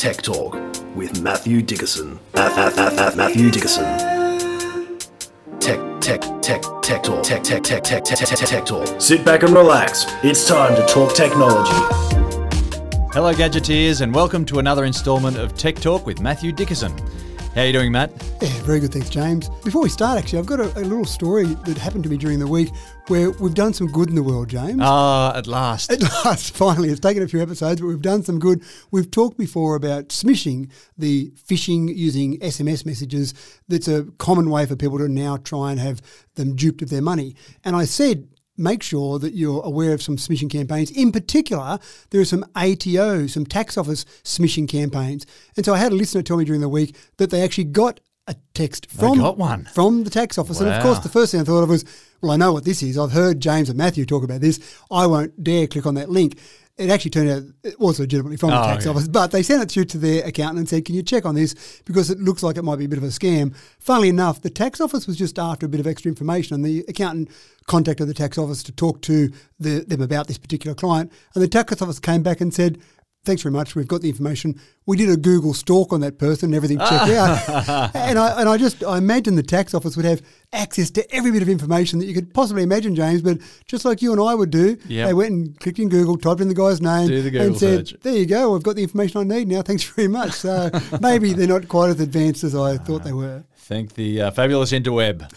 Tech Talk with Matthew Dickerson. At, at, at Matthew Dickerson. Tech, tech, tech, tech talk. Tech, tech, tech, tech, tech, tech, tech talk. Sit back and relax. It's time to talk technology. Hello, Gadgeteers, and welcome to another installment of Tech Talk with Matthew Dickerson. How are you doing, Matt? Yeah, very good, thanks, James. Before we start, actually, I've got a, a, little story that happened to me during the week where we've done some good in the world, James. Ah, uh, at last. At last, finally. It's taken a few episodes, but we've done some good. We've talked before about smishing, the phishing using SMS messages. That's a common way for people to now try and have them duped of their money. And I said make sure that you're aware of some smishing campaigns. In particular, there are some ATO, some tax office smishing campaigns. And so I had a listener tell me during the week that they actually got a text from, got one from the tax office. Wow. And of course, the first thing I thought of was, well, I know what this is. I've heard James and Matthew talk about this. I won't dare click on that link it actually turned out it was legitimately from the oh, tax office, but they sent it through to their accountant and said, "Can you check on this because it looks like it might be a bit of a scam." Funnily enough, the tax office was just after a bit of extra information, and the accountant contacted the tax office to talk to the, them about this particular client, and the tax office came back and said, thanks very much. We've got the information. We did a Google stalk on that person and everything checked out. and I and I just I imagine the tax office would have access to every bit of information that you could possibly imagine, James. But just like you and I would do, yep. they went and clicked in Google, typed in the guy's name, and said, search. "There you go. I've got the information I need now. Thanks very much." So maybe they're not quite as advanced as I thought they were. Thank the uh, fabulous interweb.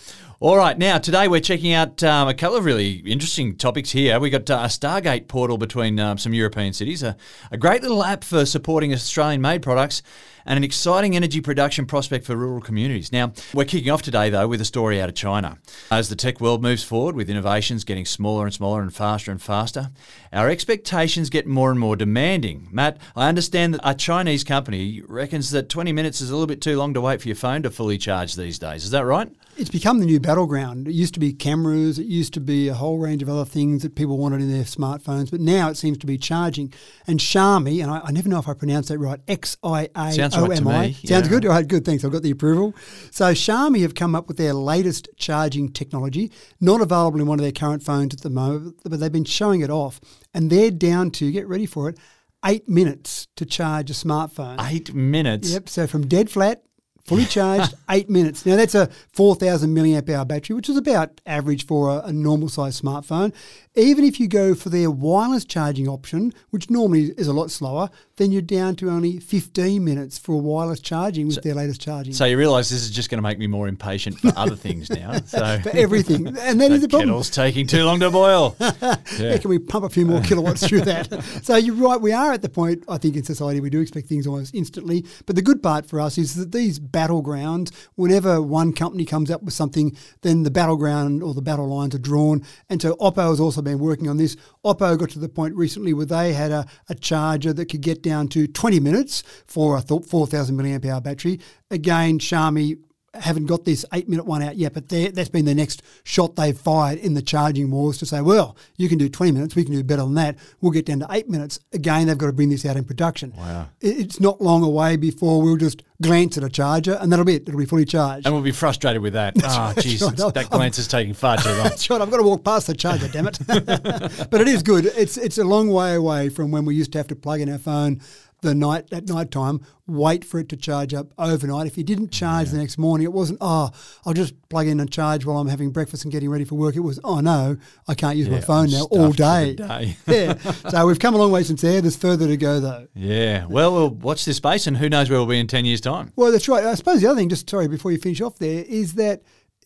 All right, now today we're checking out um, a couple of really interesting topics here. We've got uh, a Stargate portal between um, some European cities, a, a great little app for supporting Australian-made products, and an exciting energy production prospect for rural communities. Now, we're kicking off today, though, with a story out of China. As the tech world moves forward with innovations getting smaller and smaller and faster and faster, our expectations get more and more demanding. Matt, I understand that a Chinese company reckons that 20 minutes is a little bit too long to wait for your phone to fully charge these days. Is that right? It's become the new battleground. It used to be cameras, it used to be a whole range of other things that people wanted in their smartphones, but now it seems to be charging. And Xiaomi, and I, I never know if I pronounce that right, X I A Oh, o M I. Sounds good. All right, good. Thanks. I've got the approval. So Xiaomi have come up with their latest charging technology, not available in one of their current phones at the moment, but they've been showing it off, and they're down to get ready for it. Eight minutes to charge a smartphone. Eight minutes. Yep. So from dead flat fully charged, eight minutes. Now that's a 4,000 milliamp hour battery, which is about average for a, a normal size smartphone. Even if you go for their wireless charging option, which normally is a lot slower, then you're down to only 15 minutes for wireless charging with so, their latest charging. So you realise this is just going to make me more impatient for other things now. So for everything, and that is the problem. Kettle's taking too long to boil. yeah. yeah. can we pump a few more kilowatts through that? So you're right. We are at the point. I think in society we do expect things almost instantly. But the good part for us is that these battlegrounds, whenever one company comes up with something, then the battleground or the battle lines are drawn. And so Oppo has also been working on this. Oppo got to the point recently where they had a, a charger that could get down to 20 minutes for a 4,000 milliamp hour battery. Again, Xiaomi haven't got this eight minute one out yet, but that's been the next shot they've fired in the charging wars to say, well, you can do 20 minutes, we can do better than that. We'll get down to eight minutes. Again, they've got to bring this out in production. Wow. It's not long away before we'll just glance at a charger and that'll be it. It'll be fully charged. And we'll be frustrated with that. Ah, oh, jeez, right. that glance is taking far too long. That's right. I've got to walk past the charger, damn it. but it is good. It's, it's a long way away from when we used to have to plug in our phone the night at night time, wait for it to charge up overnight. If you didn't charge yeah. the next morning, it wasn't, oh, I'll just plug in and charge while I'm having breakfast and getting ready for work. It was, oh no, I can't use yeah, my phone now all day. day. yeah. So we've come a long way since there. There's further to go though. Yeah. Well, we'll watch this space and who knows where we'll be in 10 years' time. Well, that's right. I suppose the other thing, just sorry, before you finish off there, is that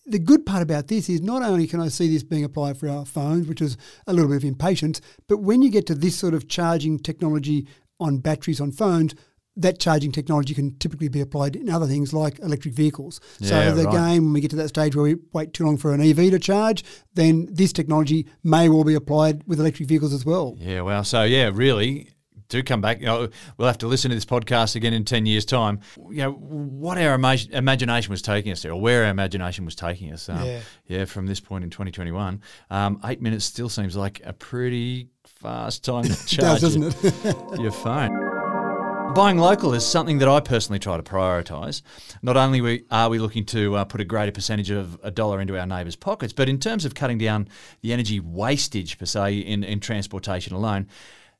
the good part about this is not only can I see this being applied for our phones, which is a little bit of impatience, but when you get to this sort of charging technology on batteries on phones, that charging technology can typically be applied in other things like electric vehicles. Yeah, so game when we get to that stage where we wait too long for an EV to charge, then this technology may well be applied with electric vehicles as well. Yeah, well, so yeah, really, do come back. You know, we'll have to listen to this podcast again in 10 years' time. You know, what our ima- imagination was taking us there, or where our imagination was taking us. Um, yeah. yeah, from this point in 2021. Um, eight minutes still seems like a pretty fast time to charge does, it? your phone. Buying local is something that I personally try to prioritise. Not only are we looking to uh, put a greater percentage of a dollar into our neighbours' pockets, but in terms of cutting down the energy wastage, per se, in, in transportation alone,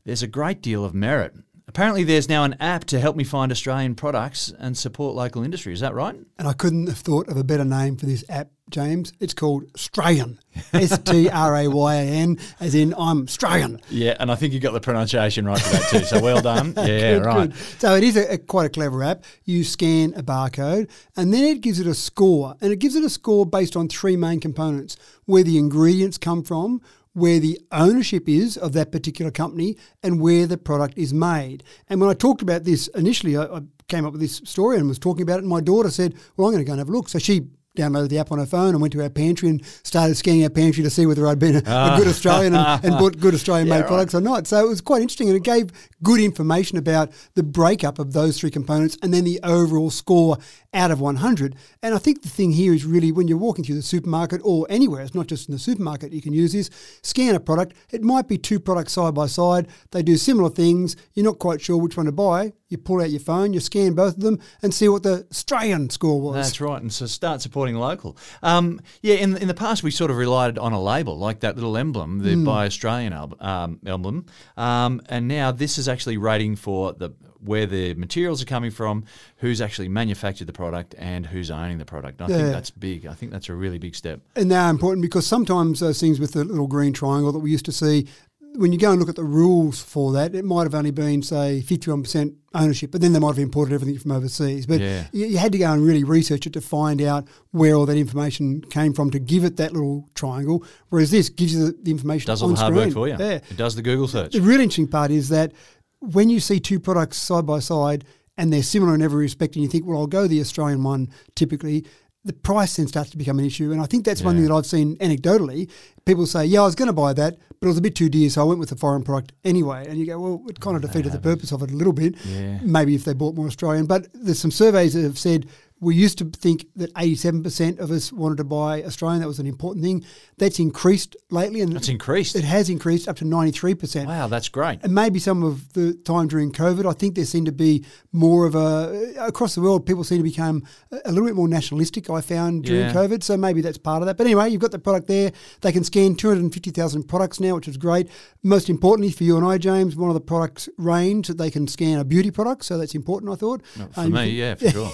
there's a great deal of merit Apparently, there's now an app to help me find Australian products and support local industry. Is that right? And I couldn't have thought of a better name for this app, James. It's called Strayan. S T R A Y A N, as in I'm Australian. Yeah, and I think you got the pronunciation right for that too. So well done. Yeah, Good, right. good. So it is a, a quite a clever app. You scan a barcode, and then it gives it a score, and it gives it a score based on three main components: where the ingredients come from, where the ownership is of that particular company, and where the product is made. And when I talked about this initially, I, I came up with this story and was talking about it. And my daughter said, "Well, I'm going to go and have a look." So she downloaded the app on her phone and went to our pantry and started scanning our pantry to see whether I'd been a, a ah. good Australian and, and bought good Australian made Yeah, right. products or not. So it was quite interesting and it gave good information about the breakup of those three components and then the overall score out of 100. And I think the thing here is really when you're walking through the supermarket or anywhere, it's not just in the supermarket, you can use this, scan a product. It might be two products side by side. They do similar things. You're not quite sure which one to buy. You pull out your phone, you scan both of them and see what the Australian score was. That's right, and so start supporting local. Um, yeah, in in the past we sort of relied on a label like that little emblem, the Buy Australian al- um, emblem, um, and now this is actually rating for the where the materials are coming from, who's actually manufactured the product, and who's owning the product. I Yeah. think that's big. I think that's a really big step. And they're important because sometimes those things with the little green triangle that we used to see, when you go and look at the rules for that, it might have only been, say, 51% ownership, but then they might have imported everything from overseas. But Yeah. you, you had to go and really research it to find out where all that information came from to give it that little triangle, whereas this gives you the, the information Does all the hard screen. work for you. Yeah. It does the Google search. The really interesting part is that when you see two products side by side and they're similar in every respect, and you think, well, I'll go the Australian one typically, the price then starts to become an issue. And I think that's one thing that I've seen anecdotally. People say, yeah, I was going to buy that, but it was a bit too dear, so I went with the foreign product anyway. And you go, well, it kind of defeated the purpose of it a little bit. Yeah. Maybe if they bought more Australian. But there's some surveys that have said we used to think that 87% of us wanted to buy Australian. That was an important thing. That's increased lately. And That's increased. It has increased up to 93%. Wow, that's great. And maybe some of the time during COVID, I think there seemed to be more of a across the world. People seem to become a little bit more nationalistic. I found during Yeah. COVID, so maybe that's part of that. But anyway, you've got the product there. They can scan two hundred and fifty thousand products now, which is great. Most importantly for you and I, James, one of the products range that they can scan a beauty product, so that's important. I thought For Um, me, yeah, for sure.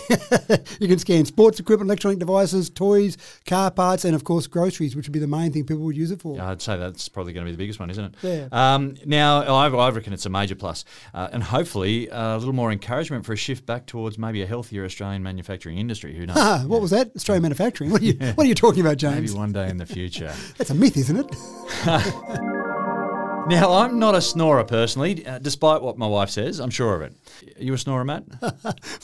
You can scan sports equipment, electronic devices, toys, car parts, and of course groceries, which would be the main thing people would use it for. I'd say that's probably going to be the biggest one, isn't it? Yeah. Um, now, I, I reckon it's a major plus, uh, and hopefully uh, a little more encouragement for a shift back towards maybe a healthier Australian manufacturing industry. Who knows? Ah, what was that? Australian manufacturing. What are you What are you talking about, James? Maybe one day in the future. That's a myth, isn't it? now, I'm not a snorer personally, uh, despite what my wife says. I'm sure of it. Are you a snorer, Matt?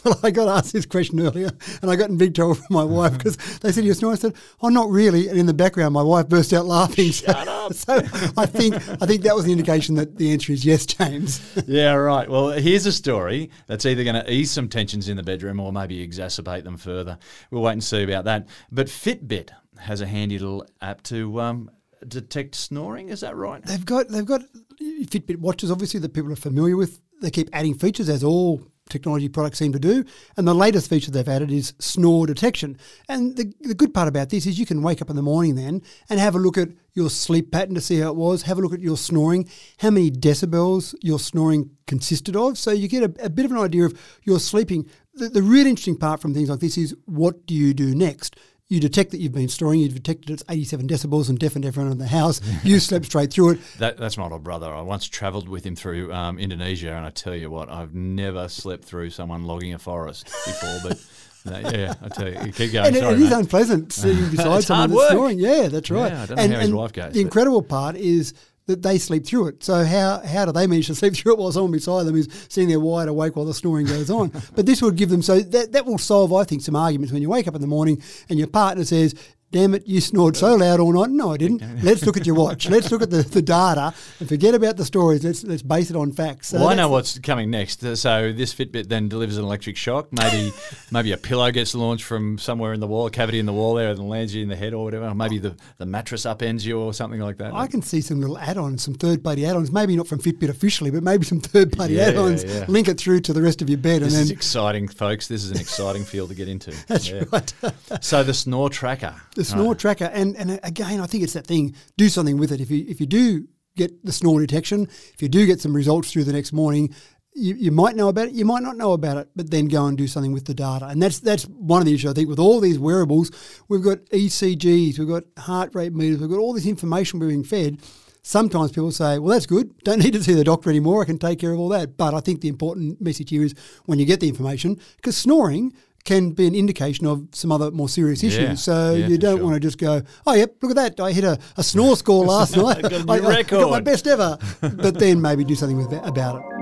Well, I got asked this question earlier, and I got in big trouble from my wife because they said you're snoring. I said, "Oh, not really." And in the background, my wife burst out laughing. So, so I think I think that was the indication that the answer is yes, James. yeah, right. Well, here's a story that's either going to ease some tensions in the bedroom or maybe exacerbate them further. We'll wait and see about that. But Fitbit has a handy little app to um, detect snoring. Is that right? they've got they've got Fitbit watches, obviously that people are familiar with. They keep adding features as all technology products seem to do. And the latest feature they've added is snore detection. And the, the good part about this is you can wake up in the morning then and have a look at your sleep pattern to see how it was, have a look at your snoring, how many decibels your snoring consisted of. So you get a, a bit of an idea of your sleeping. The, the really interesting part from things like this is what do you do next? You detect that you've been snoring, you've detected it's 87 decibels and deafened everyone in the house. You slept straight through it. That, that's my older brother. I once travelled with him through um, Indonesia, and I tell you what, I've never slept through someone logging a forest before. But yeah, I tell you, you keep going. And Sorry, it is mate. unpleasant sitting beside someone that's work. snoring. Yeah, that's right. Yeah, I don't know and, how his wife goes, The incredible part is that they sleep through it. So how how do they manage to sleep through it while someone beside them is sitting there wide awake while the snoring goes on? but this would give them so that that will solve, I think, some arguments when you wake up in the morning and your partner says. Damn it, you snored so loud all night. No, I didn't. Let's look at your watch. Let's look at the, the data and forget about the stories. Let's let's base it on facts. So Well, I know what's coming next. Uh, So this Fitbit then delivers an electric shock. Maybe, maybe a pillow gets launched from somewhere in the wall, a cavity in the wall there, and lands you in the head or whatever. Or maybe the, the mattress upends you or something like that. I can see some little add-ons, some third-party add-ons. Maybe not from Fitbit officially, but maybe some third-party Yeah, add-ons. yeah. Link it through to the rest of your bed, This and is exciting, folks. This is an exciting field to get into. That's right. so the snore tracker. The snore tracker. And and again, I think it's that thing. Do something with it. If you if you do get the snore detection, if you do get some results through the next morning. you, you might know about it, you might not know about it, but then go and do something with the data. And that's that's one of the issues I think with all these wearables. We've got ECGs, we've got heart rate meters, we've got all this information we're being fed. Sometimes people say, well, that's good. Don't need to see the doctor anymore. I can take care of all that. But I think the important message here is when you get the information, because snoring can be an indication of some other more serious issues. Yeah, so yeah, you don't sure. want to just go, oh, yep, look at that. I hit a, a snore score last night. new I, I got my best ever. but then maybe do something with, about it.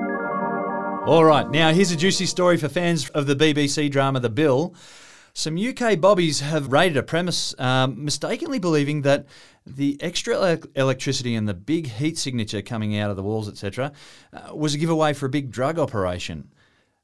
All right, now here's a juicy story for fans of the BBC drama The Bill. Some UK bobbies have raided a premise, um, mistakenly believing that the extra ele- electricity and the big heat signature coming out of the walls, etc., uh, was a giveaway for a big drug operation.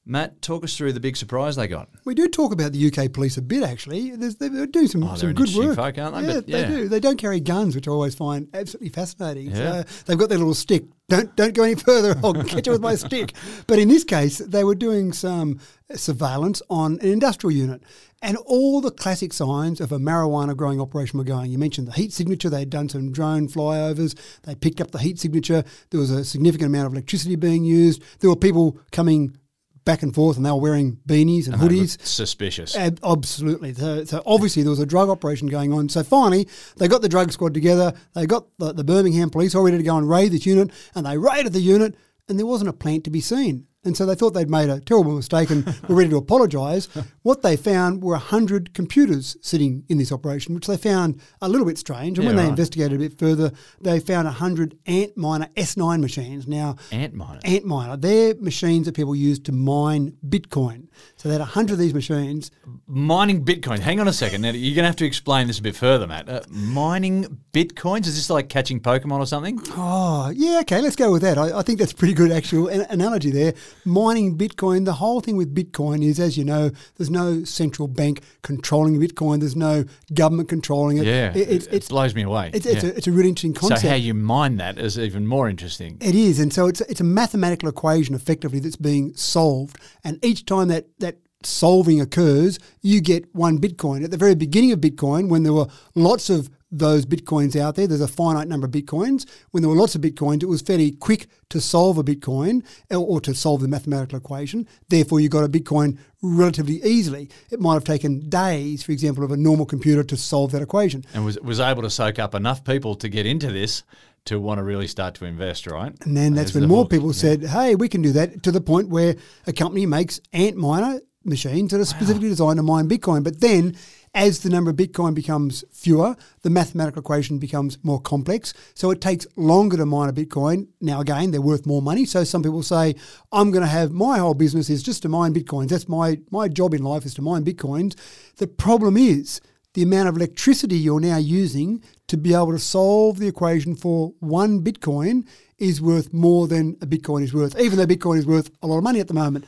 Matt, talk us through the big surprise they got. We do talk about the UK police a bit, actually. There's, they're doing some, Oh, some good work. folk, aren't they? Yeah, But, yeah. they do. They don't carry guns, which I always find absolutely fascinating. Yeah. So they've got their little stick. Don't don't go any further. I'll catch you with my stick. But in this case, they were doing some surveillance on an industrial unit, and all the classic signs of a marijuana growing operation were going. You mentioned the heat signature. They'd done some drone flyovers. They picked up the heat signature. There was a significant amount of electricity being used. There were people coming back and forth, and they were wearing beanies and, They hoodies. Suspicious. Ab- absolutely. So, so obviously there was a drug operation going on. So finally, they got the drug squad together. They got the, the Birmingham police all ready to go and raid this unit, and they raided the unit, and there wasn't a plant to be seen. And so they thought they'd made a terrible mistake and were ready to apologise. What they found were 100 computers sitting in this operation, which they found a little bit strange. And Yeah, when they right. investigated a bit further, they found 100 Antminer S9 machines. Now, Antminer. Antminer, they're machines that people use to mine Bitcoin. So they had 100 of these machines. Mining Bitcoin. Hang on a second. Now, you're going to have to explain this a bit further, Matt. Uh, mining Bitcoins? Is this like catching Pokemon or something? Oh, yeah, okay, let's go with that. I, I think that's a pretty good actual an- analogy there. Mining Bitcoin, the whole thing with Bitcoin is, as you know, there's no central bank controlling Bitcoin, there's no government controlling it. Yeah. It- it's, it, it's, blows me away. it's, it's, Yeah. a, it's a really interesting concept. so how you mine that is even more interesting. It is, and so it's it's a mathematical equation effectively that's being solved, and each time that that solving occurs, you get one Bitcoin. At the very beginning of Bitcoin, when there were lots of those bitcoins out there, there's a finite number of bitcoins. When there were lots of bitcoins, it was fairly quick to solve a bitcoin or, to solve the mathematical equation. Therefore, you got a bitcoin relatively easily. It might have taken days, for example, of a normal computer to solve that equation. And was, was able to soak up enough people to get into this to want to really start to invest, right? And then that's There's when the more hook. people Yeah. said, hey, we can do that to the point where a company makes Antminer machines that are specifically designed to mine Bitcoin. But then as the number of Bitcoin becomes fewer, the mathematical equation becomes more complex. So it takes longer to mine a Bitcoin. Now, again, they're worth more money. So some people say, I'm going to have my whole business is just to mine Bitcoins. That's my, my job in life is to mine Bitcoins. The problem is, the amount of electricity you're now using to be able to solve the equation for one Bitcoin is worth more than a Bitcoin is worth, even though Bitcoin is worth a lot of money at the moment.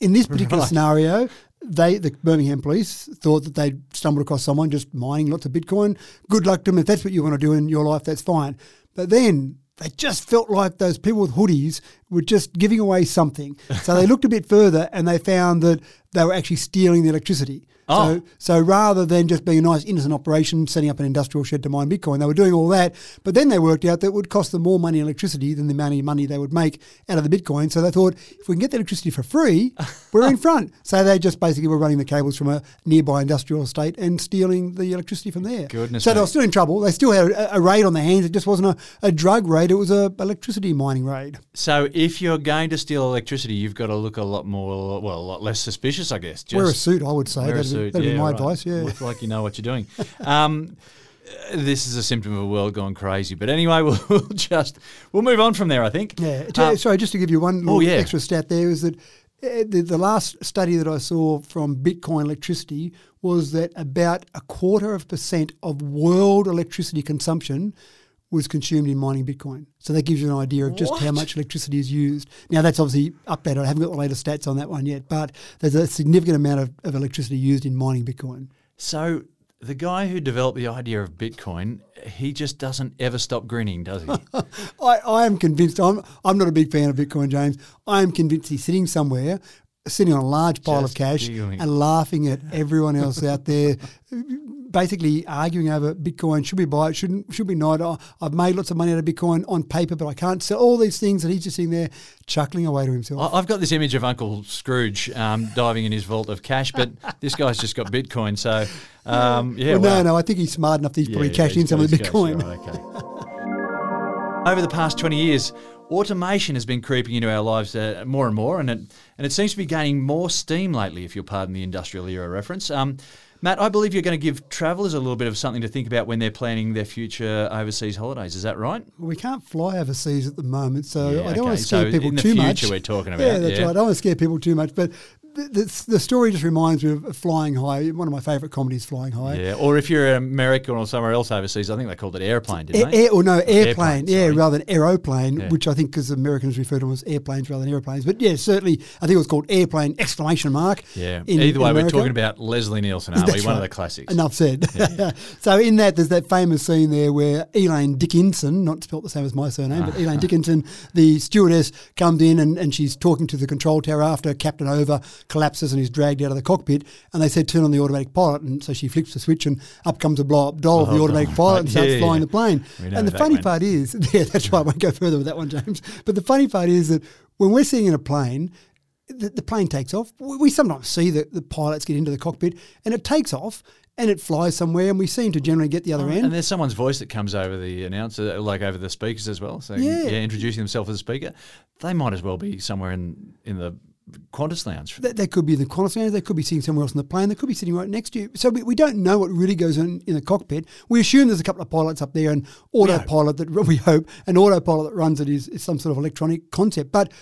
In this particular Right. scenario, they the Birmingham police thought that they'd stumbled across someone just mining lots of Bitcoin. Good luck to them. If that's what you want to do in your life, that's fine. But then they just felt like those people with hoodies were just giving away something. So they looked a bit further and they found that they were actually stealing the electricity. Oh. So, so rather than just being a nice innocent operation, setting up an industrial shed to mine Bitcoin, they were doing all that. But then they worked out that it would cost them more money in electricity than the amount of money they would make out of the Bitcoin. So they thought, if we can get the electricity for free, we're in front. So they just basically were running the cables from a nearby industrial estate and stealing the electricity from there. Goodness so they were still in trouble. They still had a, a raid on their hands. It just wasn't a, a drug raid. It was a electricity mining raid. So if you're going to steal electricity, you've got to look a lot more, well, a lot less suspicious, I guess. Just Wear a suit, I would say. wear a That'd, be, suit, that'd yeah, be my right. advice. Yeah. Look like you know what you're doing. Um, uh, this is a symptom of a world gone crazy. But anyway, we'll, we'll just we'll move on from there. I think. Yeah. Um, sorry, just to give you one little yeah. extra stat there is that uh, the, the last study that I saw from Bitcoin electricity was that about a quarter of a percent of world electricity consumption was consumed in mining Bitcoin. So that gives you an idea of just how much electricity is used. Now that's obviously updated. I haven't got the latest stats on that one yet, but there's a significant amount of, of electricity used in mining Bitcoin. so the guy who developed the idea of Bitcoin, he just doesn't ever stop grinning, does he? I, I am convinced. I'm I'm not a big fan of Bitcoin, James. I am convinced he's sitting somewhere, sitting on a large pile Just of cash and laughing at everyone else out there basically arguing over Bitcoin. Should we buy it? Shouldn't? Should we not? Oh, I've made lots of money out of Bitcoin on paper, but I can't sell all these things. And he's just sitting there chuckling away to himself. I've got this image of Uncle Scrooge um, diving in his vault of cash, but this guy's just got Bitcoin. So, um, yeah. well, wow. no, no. I think he's smart enough that he's probably Yeah, cashed in some of the cash, Bitcoin. right, okay. Over the past 20 years, automation has been creeping into our lives uh, more and more, and it, and it seems to be gaining more steam lately, if you'll pardon the industrial era reference. Um, Matt, I believe you're going to give travellers a little bit of something to think about when they're planning their future overseas holidays. Is that right? Well, we can't fly overseas at the moment, so Yeah, I don't okay. want to scare So people in the too future much. we're talking about. Yeah, that's yeah. right. I don't want to scare people too much, but the, the, the story just reminds me of Flying High. One of my favourite comedies, Flying High. Yeah. Or if you're in America or somewhere else overseas, I think they called it airplane, didn't they? air, or no, airplane, Airplane, yeah, rather than aeroplane, Yeah. which I think because Americans refer to them as airplanes rather than airplanes. But yeah, certainly, I think it was called airplane exclamation mark. Yeah. in- Either way, we're talking about Leslie Nielsen, aren't we? That's One of the classics. Enough said. so in that, there's that famous scene there where Elaine Dickinson, not spelt the same as my surname, but Elaine uh-huh. Dickinson, the stewardess, comes in and, and she's talking to the control tower after Captain Oveur collapses and is dragged out of the cockpit. And they said, turn on the automatic pilot. And so she flips the switch and up comes a blow up doll of the Oh, automatic pilot and starts Yeah, flying yeah. the plane. And the funny went. part is, yeah, that's right. I won't go further with that one, James. But the funny part is that when we're sitting in a plane, the, the plane takes off. We, we sometimes see the, the pilots get into the cockpit and it takes off and it flies somewhere and we seem to generally get the other oh, end. And there's someone's voice that comes over the announcer, like over the speakers as well. So Yeah. yeah, introducing themselves as a speaker. They might as well be somewhere in in the Qantas lounge. That, that could be in the Qantas lounge. They could be sitting somewhere else on the plane. They could be sitting right next to you. So we, we don't know what really goes on in the cockpit. We assume there's a couple of pilots up there, and autopilot that we hope an autopilot that runs it is, is some sort of electronic concept. But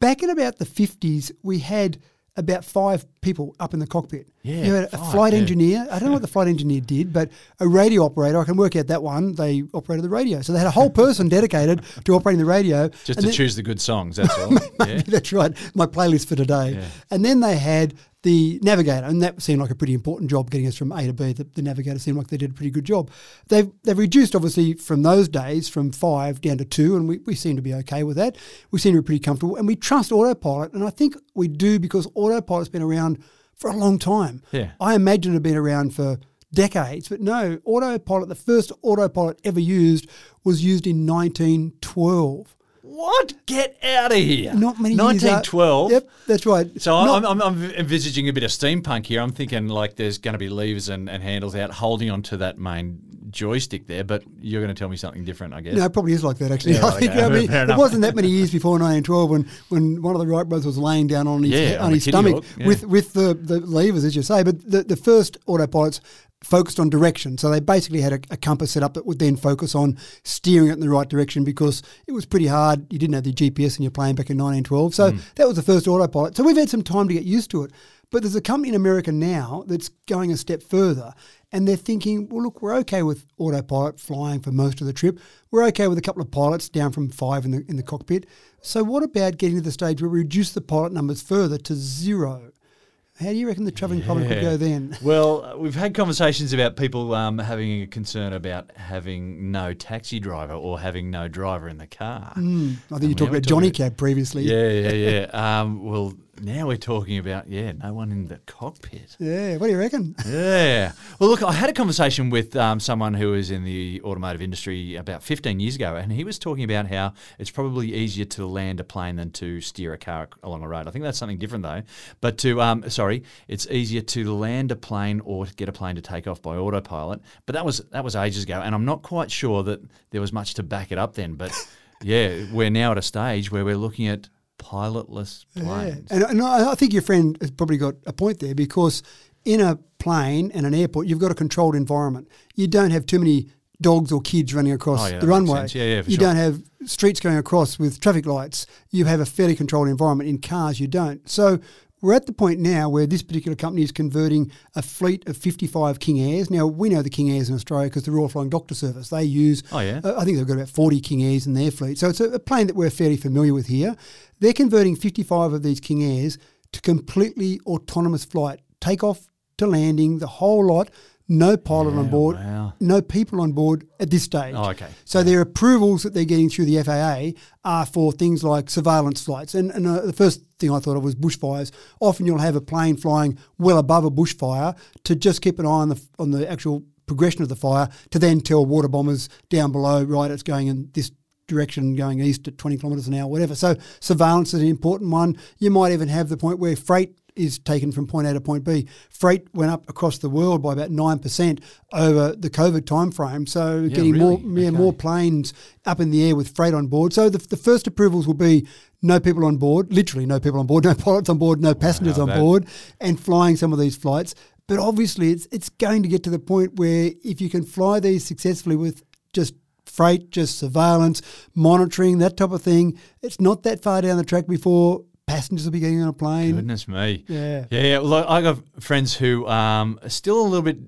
back in about the fifties, we had about five people up in the cockpit. Yeah, you had a flight yeah. engineer. I don't know what the flight engineer did, but a radio operator. I can work out that one. They operated the radio, so they had a whole person dedicated to operating the radio. Just to then- choose the good songs, that's all. yeah. That's right. My playlist for today. Yeah. And then they had the navigator, and that seemed like a pretty important job getting us from A to B. The, the navigator seemed like they did a pretty good job. They've they've reduced obviously from those days from five down to two, and we, we seem to be okay with that. We seem to be pretty comfortable, and we trust autopilot, and I think we do because autopilot's been around for a long time. Yeah. I imagine it had been around for decades, but no, autopilot. The first autopilot ever used was used in 1912. What? Get out of here. Not many years out- 1912. Yep, that's right. So Not- I'm, I'm, I'm envisaging a bit of steampunk here. I'm thinking like there's going to be levers and, and handles out holding onto that main joystick there, but you're going to tell me something different, I guess. No, it probably is like that actually. Yeah, I right, think okay. I mean, it wasn't that many years before 1912 when, when one of the Wright brothers was laying down on his Yeah, on, on his stomach hook, yeah. with with the, the levers, as you say. But the, the first autopilots focused on direction, so they basically had a, a compass set up that would then focus on steering it in the right direction because it was pretty hard. You didn't have the GPS in your plane back in 1912, so Mm. that was the first autopilot. So we've had some time to get used to it. But there's a company in America now that's going a step further and they're thinking, well, look, we're okay with autopilot flying for most of the trip. We're okay with a couple of pilots down from five in the, in the cockpit. So, what about getting to the stage where we reduce the pilot numbers further to zero? How do you reckon the travelling public would go then? Well, uh, we've had conversations about people um, having a concern about having no taxi driver or having no driver in the car. I think you talked about Johnny talked Cab previously. Yeah, yeah, yeah. um, well, now we're talking about yeah, no one in the cockpit. Yeah, what do you reckon? Yeah. Well, look, I had a conversation with um, someone who was in the automotive industry about 15 years ago, and he was talking about how it's probably easier to land a plane than to steer a car along a road. I think that's something different, though. But to, um, sorry, it's easier to land a plane or to get a plane to take off by autopilot. But that was that was ages ago, and I'm not quite sure that there was much to back it up then. But yeah, we're now at a stage where we're looking at pilotless Yeah. planes. And, and I I think your friend has probably got a point there because in a plane and an airport, you've got a controlled environment. You don't have too many dogs or kids running across Oh, yeah, the runway. Yeah, yeah, you sure. don't have streets going across with traffic lights. You have a fairly controlled environment. In cars, you don't. So we're at the point now where this particular company is converting a fleet of 55 King Airs. Now, we know the King Airs in Australia because the Royal Flying Doctor Service, they use, Oh, yeah? uh, I think they've got about 40 King Airs in their fleet. So it's a, a plane that we're fairly familiar with here. They're converting 55 of these King Airs to completely autonomous flight, takeoff to landing, the whole lot, no pilot on board, wow. no people on board at this stage. Oh, okay. So their approvals that they're getting through the FAA are for things like surveillance flights. And, and uh, the first thing I thought of was bushfires. Often you'll have a plane flying well above a bushfire to just keep an eye on the on the actual progression of the fire to then tell water bombers down below, right, it's going in this direction going east at 20 kilometres an hour, whatever. So surveillance is an important one. You might even have the point where freight is taken from point A to point B. Freight went up across the world by about nine percent over the COVID timeframe. So Yeah, getting more yeah, Okay. more planes up in the air with freight on board. So the, the first approvals will be no people on board, literally no people on board, no pilots on board, no passengers on that- board, and flying some of these flights. But obviously, it's it's going to get to the point where if you can fly these successfully with just freight, just surveillance, monitoring, that type of thing, it's not that far down the track before passengers will be getting on a plane. Goodness me. Yeah. Yeah, yeah. Well, I got friends who um, are still a little bit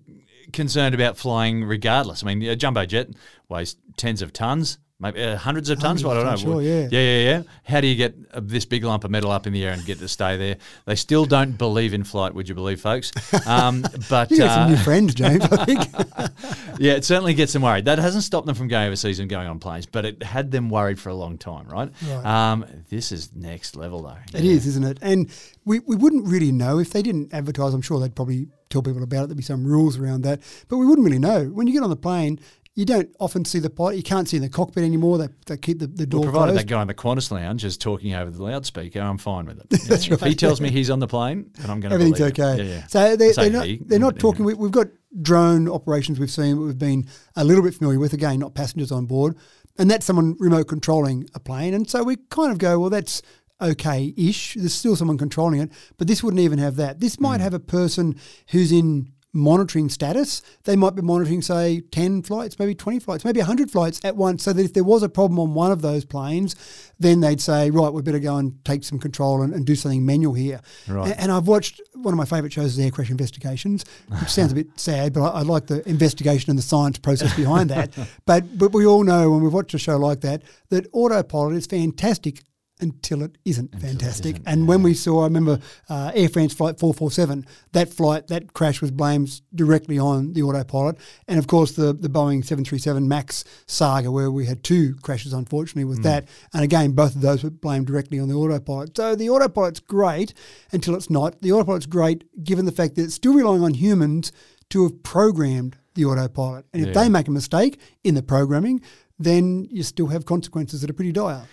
concerned about flying regardless. I mean, a jumbo jet weighs tens of tons, maybe uh, hundreds of tons. Hundreds I don't know. sure, yeah. yeah, yeah, yeah. How do you get uh, this big lump of metal up in the air and get to stay there? They still don't believe in flight. Would you believe, folks? Um, but You some new uh, friends, James, I think. yeah, it certainly gets them worried. That hasn't stopped them from going overseas and going on planes, but it had them worried for a long time, right? Right. Um, this is next level, though. It is, isn't it? And we, we wouldn't really know if they didn't advertise. I'm sure they'd probably tell people about it. There'd be some rules around that, but we wouldn't really know. When you get on the plane, you don't often see the pilot. You can't see in the cockpit anymore. They, they keep the, the door Well, provided closed. that guy in the Qantas lounge is talking over the loudspeaker, I'm fine with it. Yeah, If he tells me he's on the plane, then I'm going to Everything's okay. Yeah, yeah. So they, I say they're not, they're not talking. We, we've got drone operations we've seen, we've been a little bit familiar with. Again, not passengers on board, and that's someone remote controlling a plane. And so we kind of go, well, that's okay-ish. There's still someone controlling it, but this wouldn't even have that. This might hmm. have a person who's in monitoring status. They might be monitoring, say, 10 flights, maybe 20 flights, maybe 100 flights at once, so that if there was a problem on one of those planes, then they'd say, right, we better go and take some control and, and do something manual here. Right. A- And I've watched one of my favourite shows is Air Crash Investigations, which sounds a bit sad, but I, I like the investigation and the science process behind that. But but we all know when we've watched a show like that that autopilot is fantastic until it isn't fantastic. and when we saw, I remember uh, Air France flight 447, that flight, that crash was blamed directly on the autopilot. And of course, the, the Boeing 737 MAX saga, where we had two crashes, unfortunately, with that. And again, both of those were blamed directly on the autopilot. So the autopilot's great until it's not. The autopilot's great given the fact that it's still relying on humans to have programmed the autopilot. And if they make a mistake in the programming, then you still have consequences that are pretty dire.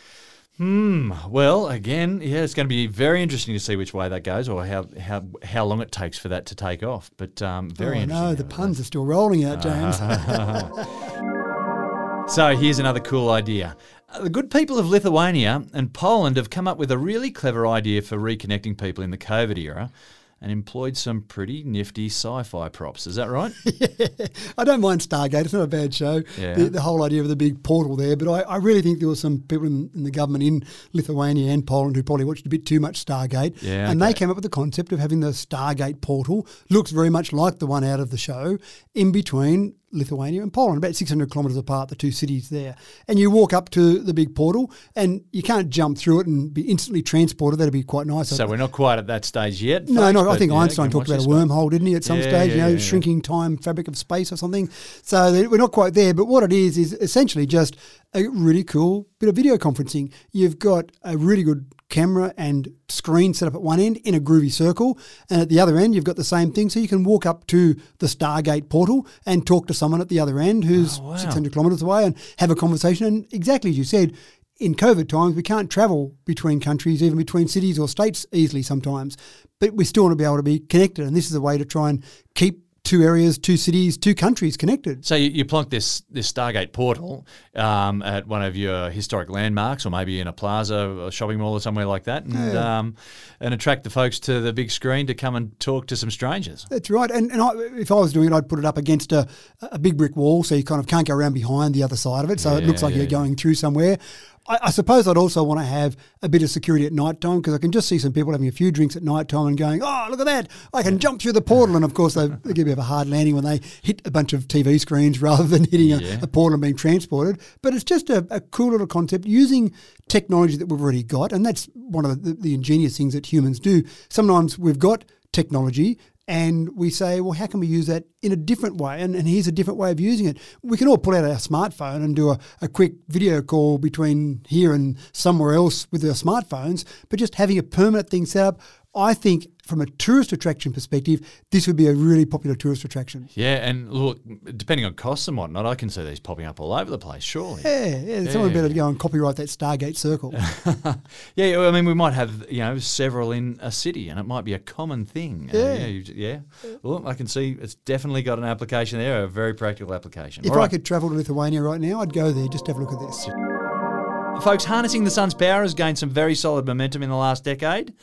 Hmm. Well, again, yeah, it's going to be very interesting to see which way that goes, or how how how long it takes for that to take off. But um, very oh, interesting. no, the puns are still rolling out, James. So here's another cool idea. Uh, The good people of Lithuania and Poland have come up with a really clever idea for reconnecting people in the COVID era and employed some pretty nifty sci fi props. Is that right? I don't mind Stargate. It's not a bad show. Yeah. The, the whole idea of the big portal there. But I, I really think there were some people in, in the government in Lithuania and Poland who probably watched a bit too much Stargate. Yeah, And they came up with the concept of having the Stargate portal. Looks very much like the one out of the show in between Lithuania and Poland, about 600 kilometres apart, the two cities there. And you walk up to the big portal and you can't jump through it and be instantly transported. That'd be quite nice. so we're not quite at that stage yet. No, folks, no. I think Einstein talked about a wormhole, didn't he? At some Yeah, stage, yeah, you know, yeah. shrinking time fabric of space or something. So we're not quite there. But what it is is essentially just a really cool bit of video conferencing. You've got a really good camera and screen set up at one end in a groovy circle, and at the other end you've got the same thing. So you can walk up to the Stargate portal and talk to someone at the other end who's Oh, wow. 600 kilometres away and have a conversation. And exactly as you said in COVID times, we can't travel between countries, even between cities or states easily sometimes, but we still want to be able to be connected. And this is a way to try and keep two areas, two cities, two countries connected. So you, you plonk this this Stargate portal um, at one of your historic landmarks, or maybe in a plaza, a shopping mall, or somewhere like that, and um, and attract the folks to the big screen to come and talk to some strangers. That's right. And, and I, if I was doing it, I'd put it up against a, a big brick wall so you kind of can't go around behind the other side of it. So it looks like yeah, you're going through somewhere. I, I suppose I'd also want to have a bit of security at night time because I can just see some people having a few drinks at night time and going, oh, look at that. I can jump through the portal. And of course, they, they give you a hard landing when they hit a bunch of TV screens rather than hitting Yeah. a, a portal and being transported. But it's just a, a cool little concept using technology that we've already got. And that's one of the, the ingenious things that humans do. Sometimes we've got technology and we say, well, how can we use that in a different way? And, and here's a different way of using it. We can all pull out our smartphone and do a, a quick video call between here and somewhere else with our smartphones, but just having a permanent thing set up I think from a tourist attraction perspective, this would be a really popular tourist attraction. Yeah, and look, depending on costs and whatnot, I can see these popping up all over the place. Surely. Yeah, yeah. Someone better go and copyright that Stargate Circle. yeah, I mean, we might have you know several in a city, and it might be a common thing. Uh, Yeah. yeah, you- yeah. Well, I can see it's definitely got an application there, a very practical application. if All I right. could travel to Lithuania right now, I'd go there. Just have a look at this. Folks, harnessing the sun's power has gained some very solid momentum in the last decade.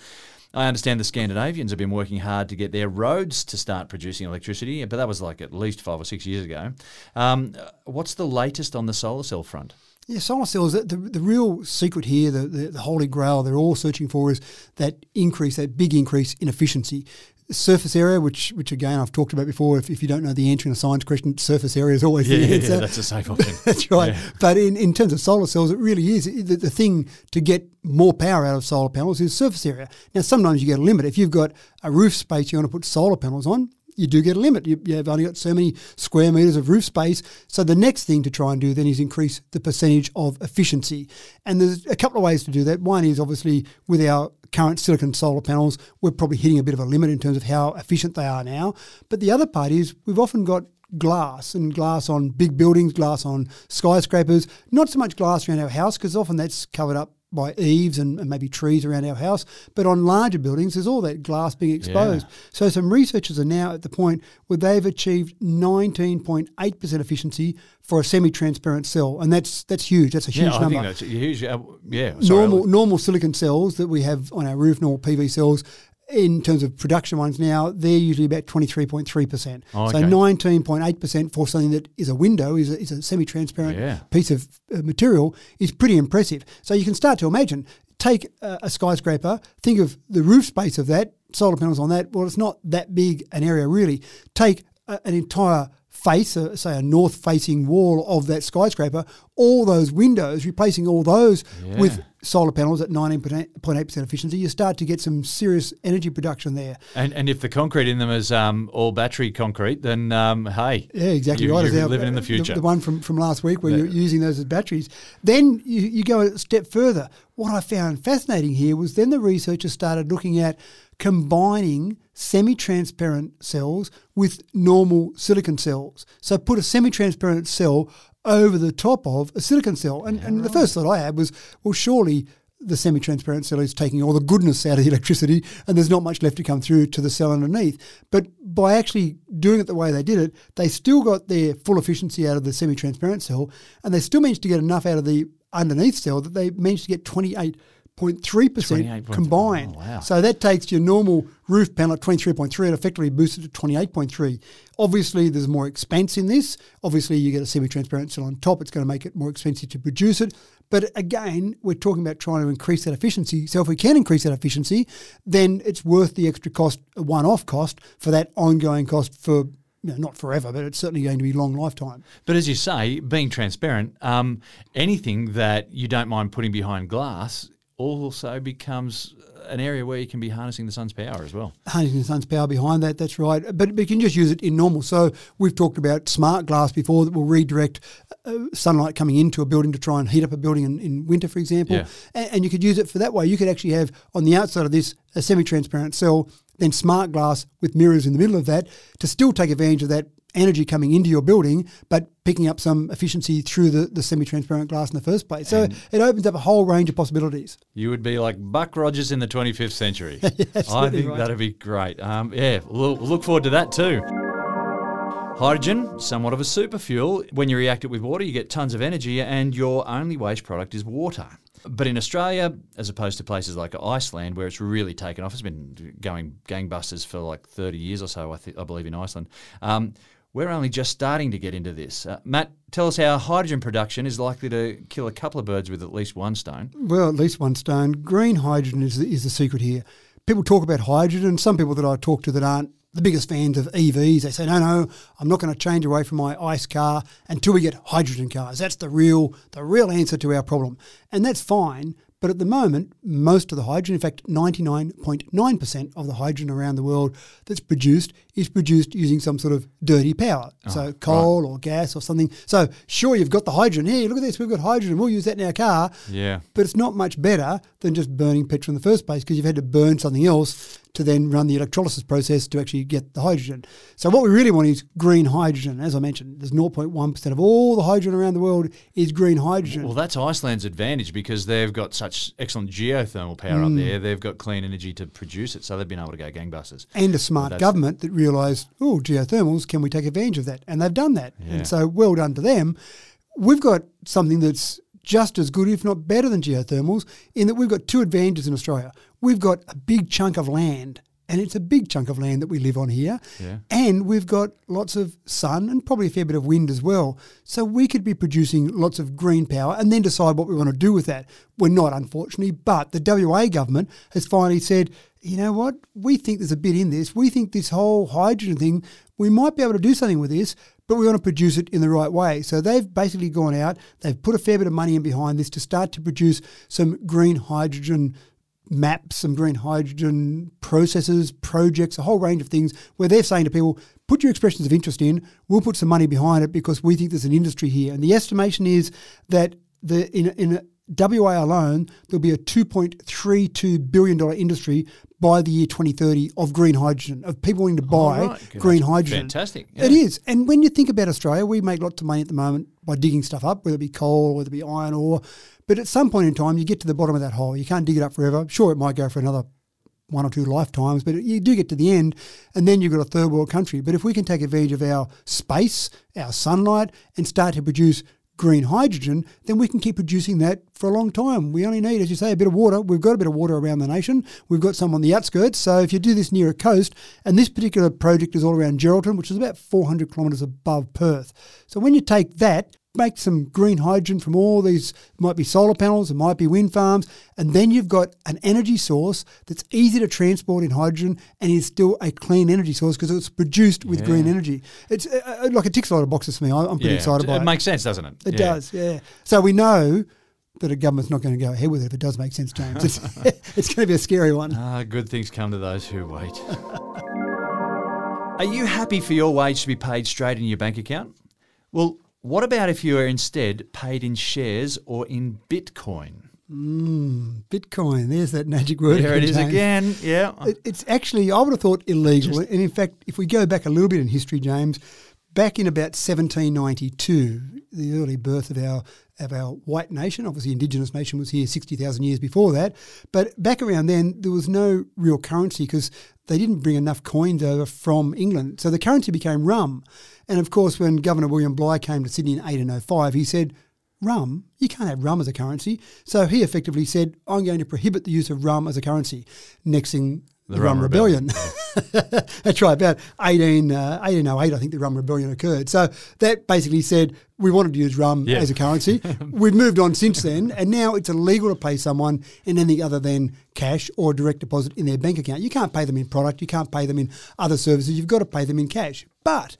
I understand the Scandinavians have been working hard to get their roads to start producing electricity, but that was like at least five or six years ago. Um, what's the latest on the solar cell front? Yeah, solar cells, the, the, the real secret here, the, the, the holy grail they're all searching for is that increase, that big increase in efficiency. Surface area, which which again I've talked about before, if, if you don't know the answer in a science question, surface area is always the answer. that's a safe option. That's right. Yeah. But in, in terms of solar cells, it really is. The, the thing to get more power out of solar panels is surface area. Now, sometimes you get a limit. If you've got a roof space you want to put solar panels on, you do get a limit. You, you've only got so many square meters of roof space. So the next thing to try and do then is increase the percentage of efficiency. And there's a couple of ways to do that. One is obviously with our current silicon solar panels, we're probably hitting a bit of a limit in terms of how efficient they are now. But the other part is we've often got glass and glass on big buildings, glass on skyscrapers, not so much glass around our house because often that's covered up by eaves and, and maybe trees around our house. But on larger buildings, there's all that glass being exposed. So some researchers are now at the point where they've achieved 19.8% efficiency for a semi-transparent cell, and that's that's huge. That's a huge yeah, I number think that's huge. Uh, yeah, sorry, normal normal silicon cells that we have on our roof, normal PV cells, in terms of production ones now, they're usually about 23.3%. Oh, So 19.8% for something that is a window, is a, is a semi transparent Yeah. piece of uh, material, is pretty impressive. So you can start to imagine. Take a, a skyscraper, think of the roof space of that, solar panels on that. Well, it's not that big an area really. Take a, an entire face, uh, say a north facing wall of that skyscraper, all those windows, replacing all those with solar panels at 19.8% efficiency, you start to get some serious energy production there. And and if the concrete in them is um, all battery concrete, then um, hey, Yeah, exactly you, right. You're our- living in the future. The, one from, from last week where you're using those as batteries. Then you, you go a step further. What I found fascinating here was then the researchers started looking at combining semi-transparent cells with normal silicon cells. So put a semi-transparent cell over the top of a silicon cell. And, and the first thought I had was, well, surely the semi-transparent cell is taking all the goodness out of the electricity and there's not much left to come through to the cell underneath. But by actually doing it the way they did it, they still got their full efficiency out of the semi-transparent cell and they still managed to get enough out of the underneath cell that they managed to get 28.3% 28.3. combined. Oh, wow. So that takes your normal roof panel at 23.3 and effectively boosts it to 28.3. Obviously, there's more expense in this. Obviously, you get a semi-transparent cell on top. It's going to make it more expensive to produce it. But again, we're talking about trying to increase that efficiency. So if we can increase that efficiency, then it's worth the extra cost, a one-off cost for that ongoing cost for you know, not forever, but it's certainly going to be long lifetime. But as you say, being transparent, um, anything that you don't mind putting behind glass also becomes an area where you can be harnessing the sun's power as well. Huntington Sun's power behind that. That's right. But, but you can just use it in normal. So we've talked about smart glass before that will redirect uh, sunlight coming into a building to try and heat up a building in, in winter, for example. Yeah. And, and you could use it for that way. You could actually have on the outside of this a semi-transparent cell, then smart glass with mirrors in the middle of that to still take advantage of that energy coming into your building, but picking up some efficiency through the, the semi-transparent glass in the first place. So it opens up a whole range of possibilities. You would be like Buck Rogers in the 25th century. I think right. that'd be great. Um, yeah, we'll we'll look forward to that too. Hydrogen, somewhat of a super fuel. When you react it with water, you get tons of energy, and your only waste product is water. But in Australia, as opposed to places like Iceland, where it's really taken off, it's been going gangbusters for like 30 years or so, I, th- I believe, in Iceland. Um, we're only just starting to get into this. Uh, Matt, tell us how hydrogen production is likely to kill a couple of birds with at least one stone. Well, at least one stone. Green hydrogen is the, is the secret here. People talk about hydrogen. Some people that I talk to that aren't the biggest fans of EVs, they say, no, no, I'm not going to change away from my ICE car until we get hydrogen cars. That's the real, the real answer to our problem. And that's fine. But at the moment, most of the hydrogen, in fact, 99.9% of the hydrogen around the world that's produced is produced using some sort of dirty power. Ah, so coal or gas or something. So sure, you've got the hydrogen. Here, look at this, we've got hydrogen. We'll use that in our car. Yeah. But it's not much better than just burning petrol in the first place because you've had to burn something else to then run the electrolysis process to actually get the hydrogen. So what we really want is green hydrogen. As I mentioned, there's 0.1% of all the hydrogen around the world is green hydrogen. Well, that's Iceland's advantage because they've got such excellent geothermal power Mm. up there. They've got clean energy to produce it, so they've been able to go gangbusters. and a smart government that realised, oh, geothermals, can we take advantage of that? And they've done that. Yeah. And so well done to them. We've got something that's just as good, if not better than geothermals, in that we've got two advantages in Australia. We've got a big chunk of land, and it's a big chunk of land that we live on here. Yeah. And we've got lots of sun and probably a fair bit of wind as well. So we could be producing lots of green power and then decide what we want to do with that. We're not, unfortunately, but the WA government has finally said, you know what, we think there's a bit in this. We think this whole hydrogen thing, we might be able to do something with this, but we want to produce it in the right way. So they've basically gone out, they've put a fair bit of money in behind this to start to produce some green hydrogen maps, some green hydrogen processes, projects, a whole range of things where they're saying to people, put your expressions of interest in, we'll put some money behind it because we think there's an industry here. And the estimation is that the in, in WA alone, there'll be a $2.32 billion industry by the year 2030 of green hydrogen, of people wanting to buy right. Green hydrogen. fantastic, It yeah. is. And when you think about Australia, we make lots of money at the moment by digging stuff up, whether it be coal, whether it be iron ore. But at some point in time, you get to the bottom of that hole. You can't dig it up forever. Sure, it might go for another one or two lifetimes, but you do get to the end, and then you've got a third world country. But if we can take advantage of our space, our sunlight, and start to produce green hydrogen, then we can keep producing that for a long time. We only need, as you say, a bit of water. We've got a bit of water around the nation. We've got some on the outskirts. So if you do this near a coast, and this particular project is all around Geraldton, which is about 400 kilometres above Perth. So when you take that, make some green hydrogen from all these, might be solar panels, it might be wind farms, and then you've got an energy source that's easy to transport in hydrogen and is still a clean energy source because it's produced with green energy. It's uh, uh, like it ticks a lot of boxes for me. I'm pretty Yeah, excited by it it. makes sense, doesn't it? It Yeah. does, yeah. So we know that a government's not going to go ahead with it if it does make sense, James. It's, it's going to be a scary one. Ah, good things come to those who wait. Are you happy for your wage to be paid straight in your bank account? Well, what about if you are instead paid in shares or in Bitcoin? Hmm, Bitcoin, there's that magic word. There it is James. again. Yeah. It, it's actually, I would have thought illegal. and in fact, if we go back a little bit in history, James, back in about 1792, the early birth of our of our white nation, obviously Indigenous nation was here 60,000 years before that, but back around then there was no real currency because they didn't bring enough coins over from England. So the currency became rum. And of course, when Governor William Bligh came to Sydney in 1805, he said, rum, you can't have rum as a currency. So he effectively said, I'm going to prohibit the use of rum as a currency. Next thing, the, Rum, Rum Rebellion. That's right, about 18, uh, 1808, I think the Rum Rebellion occurred. So that basically said we wanted to use rum Yeah. as a currency. We've moved on since then, and now it's illegal to pay someone in anything other than cash or direct deposit in their bank account. You can't pay them in product, you can't pay them in other services, you've got to pay them in cash. But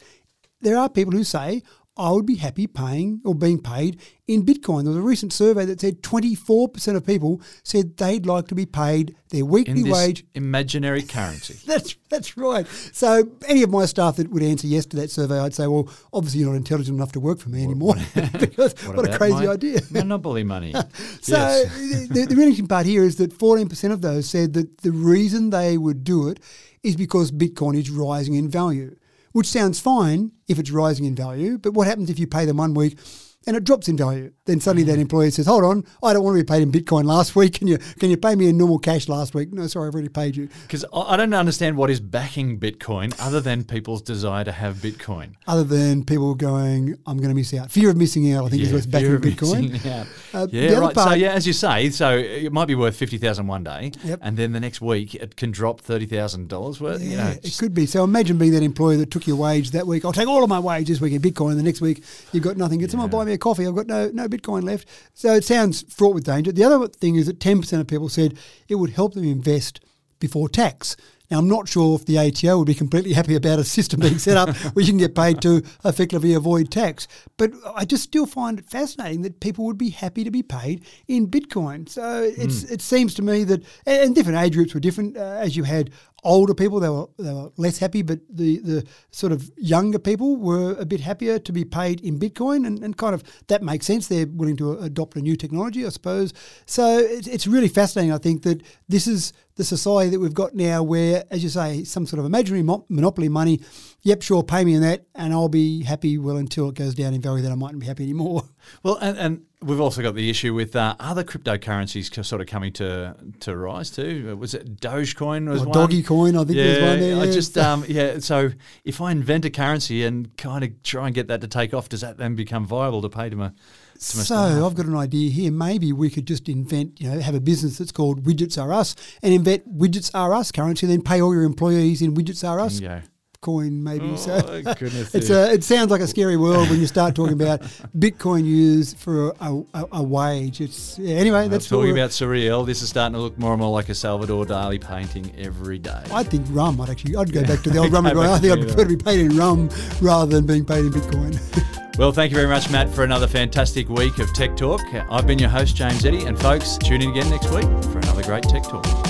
there are people who say, I would be happy paying or being paid in Bitcoin. There was a recent survey that said 24% of people said they'd like to be paid their weekly wage imaginary currency. that's that's right. So any of my staff that would answer yes to that survey, I'd say, well, obviously you're not intelligent enough to work for me anymore. because what, a crazy idea. Monopoly money. So yes. the, the really interesting part here is that 14% of those said that the reason they would do it is because Bitcoin is rising in value, which sounds fine if it's rising in value. But what happens if you pay them one week and it drops in value? Then suddenly that employer says, hold on, I don't want to be paid in Bitcoin last week. Can you, can you pay me in normal cash last week? No, sorry, I've already paid you. Because I don't understand what is backing Bitcoin other than people's desire to have Bitcoin. other than people going, I'm going to miss out. Fear of missing out, I think, is what's backing fear of Bitcoin. out. Uh, yeah, right. so yeah, as you say, so it might be worth fifty thousand one day, Yep. and then the next week it can drop thirty thousand dollars worth. you know, Yeah, it could be. So imagine being that employee that took your wage that week. I'll take all of my wage this week in Bitcoin. And the next week you've got nothing. Get someone buy me a coffee. I've got no no Bitcoin left. So it sounds fraught with danger. The other thing is that ten percent of people said it would help them invest before tax. Now, I'm not sure if the ATO would be completely happy about a system being set up where you can get paid to effectively avoid tax, but I just still find it fascinating that people would be happy to be paid in Bitcoin. So it's, mm. it seems to me that, and different age groups were different. Uh, as you had older people they were they were less happy, but the the sort of younger people were a bit happier to be paid in Bitcoin, and, and kind of that makes sense. They're willing to adopt a new technology, I suppose. So it's, it's really fascinating. I think that this is the society that we've got now, where, as you say, some sort of imaginary mo- monopoly money. Yep, sure, pay me in that, and I'll be happy. Well, until it goes down in value, then I mightn't be happy anymore. Well, and, and we've also got the issue with uh, other cryptocurrencies sort of coming to to rise too. Was it Dogecoin? Was or one? Coin, I think yeah, there's one there. Yeah. I just um, yeah. So if I invent a currency and kind of try and get that to take off, does that then become viable to pay to my so I've got an idea here. Maybe we could just invent, you know, have a business that's called Widgets Are Us and invent Widgets Are Us currency, then pay all your employees in Widgets Are Us. Yeah coin maybe. Oh, so goodness it's a, it sounds like a scary world when you start talking about Bitcoin used for a, a, a wage. It's yeah, anyway. That's talking about surreal. This is starting to look more and more like a Salvador Dali painting every day. I think rum. I'd actually I'd go back to the old rum. I think I'd prefer to be paid in rum rather than being paid in Bitcoin. Well, thank you very much, Matt, for another fantastic week of Tech Talk. I've been your host, James Eddy, and folks, tune in again next week for another great Tech Talk.